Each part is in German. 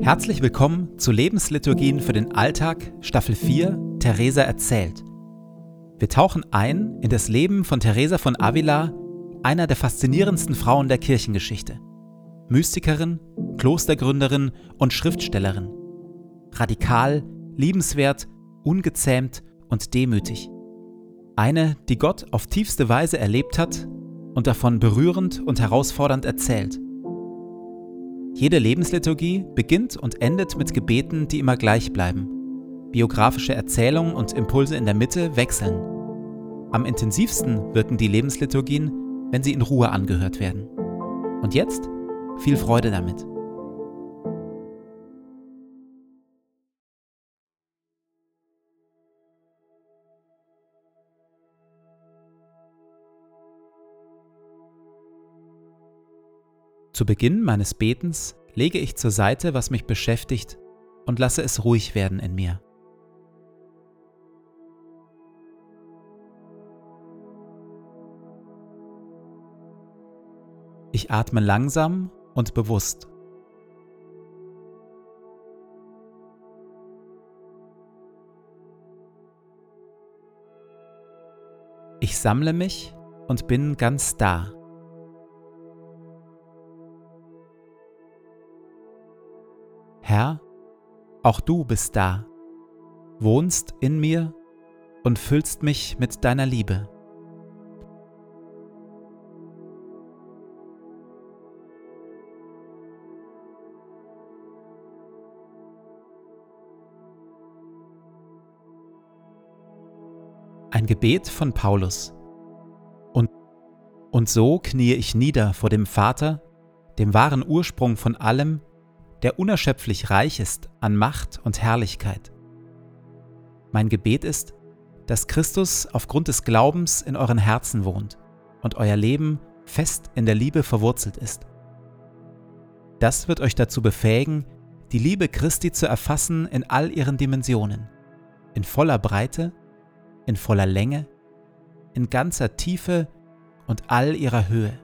Herzlich willkommen zu Lebensliturgien für den Alltag, Staffel 4, Theresa erzählt. Wir tauchen ein in das Leben von Theresa von Avila, einer der faszinierendsten Frauen der Kirchengeschichte. Mystikerin, Klostergründerin und Schriftstellerin. Radikal, liebenswert, ungezähmt und demütig. Eine, die Gott auf tiefste Weise erlebt hat und davon berührend und herausfordernd erzählt. Jede Lebensliturgie beginnt und endet mit Gebeten, die immer gleich bleiben. Biografische Erzählungen und Impulse in der Mitte wechseln. Am intensivsten wirken die Lebensliturgien, wenn sie in Ruhe angehört werden. Und jetzt viel Freude damit. Zu Beginn meines Betens lege ich zur Seite, was mich beschäftigt, und lasse es ruhig werden in mir. Ich atme langsam und bewusst. Ich sammle mich und bin ganz da. Herr, auch du bist da, wohnst in mir und füllst mich mit deiner Liebe. Ein Gebet von Paulus. Und, und so kniee ich nieder vor dem Vater, dem wahren Ursprung von allem, der unerschöpflich reich ist an Macht und Herrlichkeit. Mein Gebet ist, dass Christus aufgrund des Glaubens in euren Herzen wohnt und euer Leben fest in der Liebe verwurzelt ist. Das wird euch dazu befähigen, die Liebe Christi zu erfassen in all ihren Dimensionen, in voller Breite, in voller Länge, in ganzer Tiefe und all ihrer Höhe.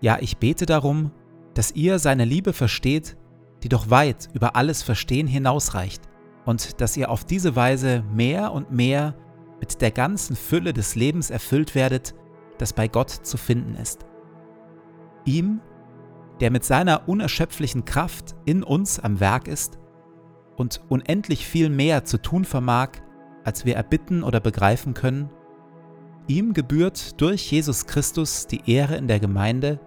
Ja, ich bete darum, dass ihr seine Liebe versteht, die doch weit über alles Verstehen hinausreicht, und dass ihr auf diese Weise mehr und mehr mit der ganzen Fülle des Lebens erfüllt werdet, das bei Gott zu finden ist. Ihm, der mit seiner unerschöpflichen Kraft in uns am Werk ist und unendlich viel mehr zu tun vermag, als wir erbitten oder begreifen können, ihm gebührt durch Jesus Christus die Ehre in der Gemeinde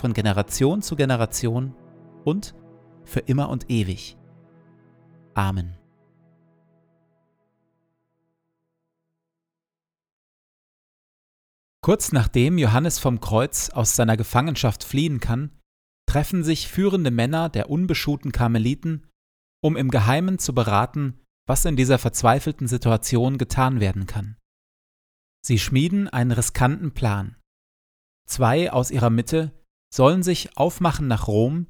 von Generation zu Generation und für immer und ewig. Amen. Kurz nachdem Johannes vom Kreuz aus seiner Gefangenschaft fliehen kann, treffen sich führende Männer der unbeschuhten Karmeliten, um im Geheimen zu beraten, was in dieser verzweifelten Situation getan werden kann. Sie schmieden einen riskanten Plan. Zwei aus ihrer Mitte sollen sich aufmachen nach Rom,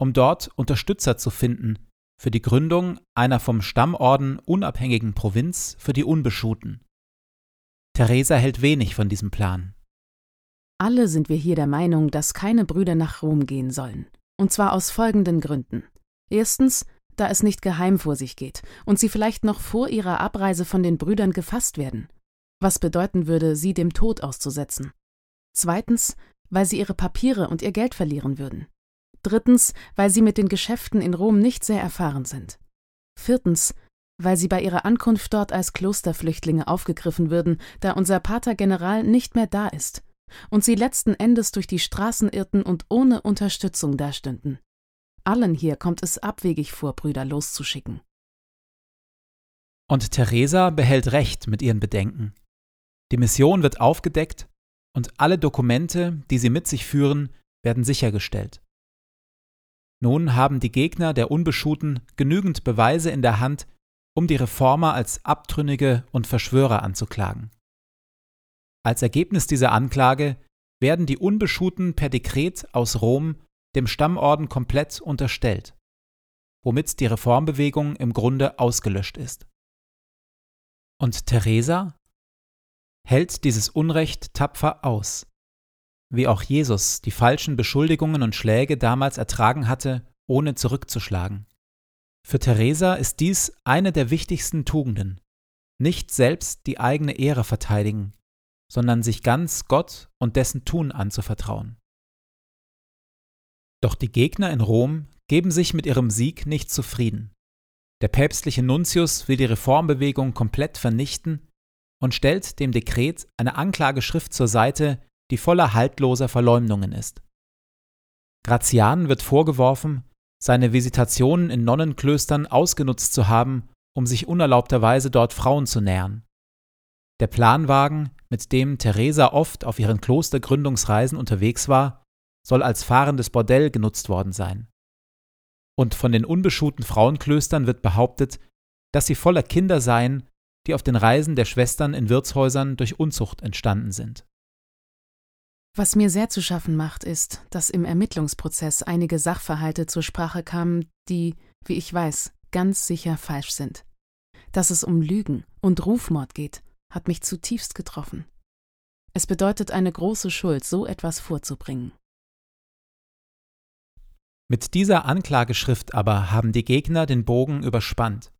um dort Unterstützer zu finden für die Gründung einer vom Stammorden unabhängigen Provinz für die Unbeschuten. Theresa hält wenig von diesem Plan. Alle sind wir hier der Meinung, dass keine Brüder nach Rom gehen sollen. Und zwar aus folgenden Gründen. Erstens, da es nicht geheim vor sich geht und sie vielleicht noch vor ihrer Abreise von den Brüdern gefasst werden, was bedeuten würde, sie dem Tod auszusetzen. Zweitens, weil sie ihre Papiere und ihr Geld verlieren würden. Drittens, weil sie mit den Geschäften in Rom nicht sehr erfahren sind. Viertens, weil sie bei ihrer Ankunft dort als Klosterflüchtlinge aufgegriffen würden, da unser Pater General nicht mehr da ist und sie letzten Endes durch die Straßen irrten und ohne Unterstützung dastünden. Allen hier kommt es abwegig vor, Brüder loszuschicken. Und Theresa behält Recht mit ihren Bedenken. Die Mission wird aufgedeckt und alle Dokumente, die sie mit sich führen, werden sichergestellt. Nun haben die Gegner der Unbeschuten genügend Beweise in der Hand, um die Reformer als Abtrünnige und Verschwörer anzuklagen. Als Ergebnis dieser Anklage werden die Unbeschuten per Dekret aus Rom dem Stammorden komplett unterstellt, womit die Reformbewegung im Grunde ausgelöscht ist. Und Theresa hält dieses Unrecht tapfer aus. Wie auch Jesus die falschen Beschuldigungen und Schläge damals ertragen hatte, ohne zurückzuschlagen. Für Teresa ist dies eine der wichtigsten Tugenden, nicht selbst die eigene Ehre verteidigen, sondern sich ganz Gott und dessen Tun anzuvertrauen. Doch die Gegner in Rom geben sich mit ihrem Sieg nicht zufrieden. Der päpstliche Nuntius will die Reformbewegung komplett vernichten und stellt dem Dekret eine Anklageschrift zur Seite, die voller haltloser Verleumdungen ist. Grazian wird vorgeworfen, seine Visitationen in Nonnenklöstern ausgenutzt zu haben, um sich unerlaubterweise dort Frauen zu nähern. Der Planwagen, mit dem Theresa oft auf ihren Klostergründungsreisen unterwegs war, soll als fahrendes Bordell genutzt worden sein. Und von den unbeschuhten Frauenklöstern wird behauptet, dass sie voller Kinder seien, die auf den Reisen der Schwestern in Wirtshäusern durch Unzucht entstanden sind. Was mir sehr zu schaffen macht, ist, dass im Ermittlungsprozess einige Sachverhalte zur Sprache kamen, die, wie ich weiß, ganz sicher falsch sind. Dass es um Lügen und Rufmord geht, hat mich zutiefst getroffen. Es bedeutet eine große Schuld, so etwas vorzubringen. Mit dieser Anklageschrift aber haben die Gegner den Bogen überspannt.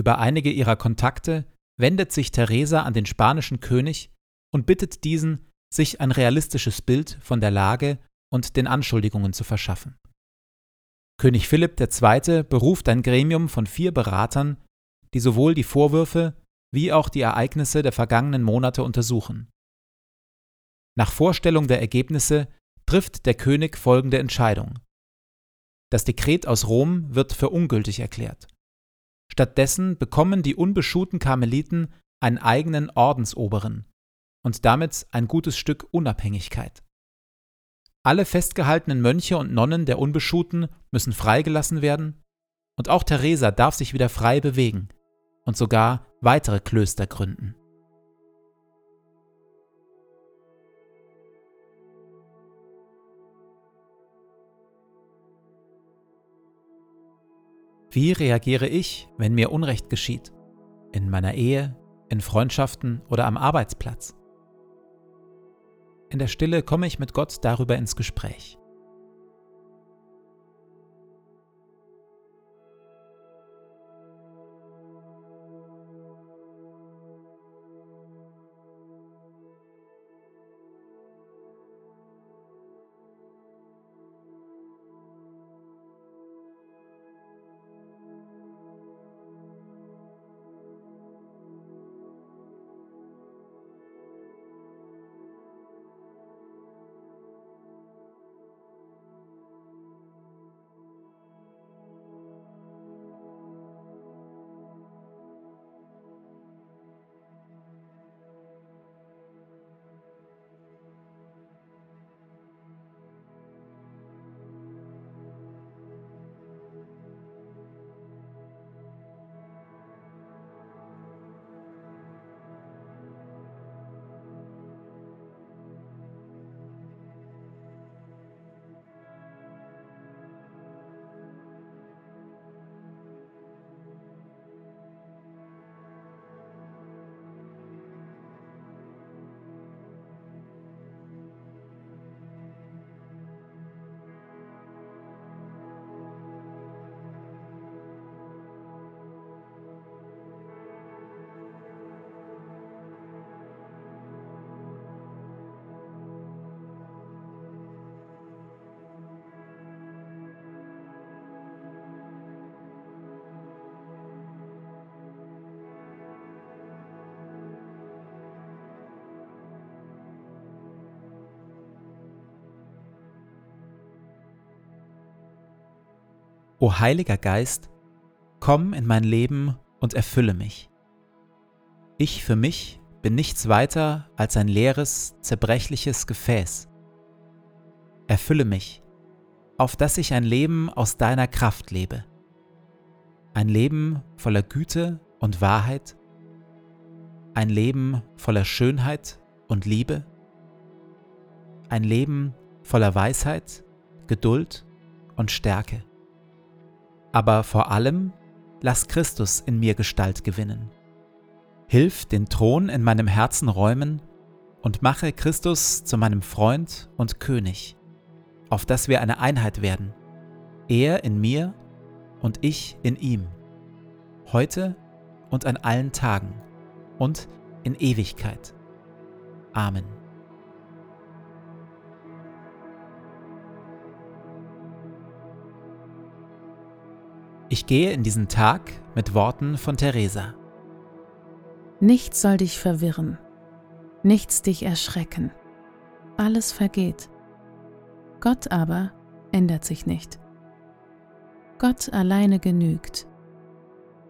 Über einige ihrer Kontakte wendet sich Teresa an den spanischen König und bittet diesen, sich ein realistisches Bild von der Lage und den Anschuldigungen zu verschaffen. König Philipp II. beruft ein Gremium von vier Beratern, die sowohl die Vorwürfe wie auch die Ereignisse der vergangenen Monate untersuchen. Nach Vorstellung der Ergebnisse trifft der König folgende Entscheidung. Das Dekret aus Rom wird für ungültig erklärt. Stattdessen bekommen die unbeschuhten Karmeliten einen eigenen Ordensoberen, und damit ein gutes Stück Unabhängigkeit. Alle festgehaltenen Mönche und Nonnen der Unbeschuhten müssen freigelassen werden, und auch Teresa darf sich wieder frei bewegen und sogar weitere Klöster gründen. Wie reagiere ich, wenn mir Unrecht geschieht? In meiner Ehe, in Freundschaften oder am Arbeitsplatz? In der Stille komme ich mit Gott darüber ins Gespräch. O Heiliger Geist, komm in mein Leben und erfülle mich. Ich für mich bin nichts weiter als ein leeres, zerbrechliches Gefäß. Erfülle mich, auf dass ich ein Leben aus deiner Kraft lebe. Ein Leben voller Güte und Wahrheit. Ein Leben voller Schönheit und Liebe. Ein Leben voller Weisheit, Geduld und Stärke aber vor allem lass Christus in mir Gestalt gewinnen. Hilf den Thron in meinem Herzen räumen und mache Christus zu meinem Freund und König, auf dass wir eine Einheit werden, er in mir und ich in ihm, heute und an allen Tagen und in Ewigkeit. Amen. Ich gehe in diesen Tag mit Worten von Theresa. Nichts soll dich verwirren, nichts dich erschrecken. Alles vergeht. Gott aber ändert sich nicht. Gott alleine genügt.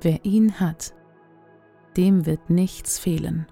Wer ihn hat, dem wird nichts fehlen.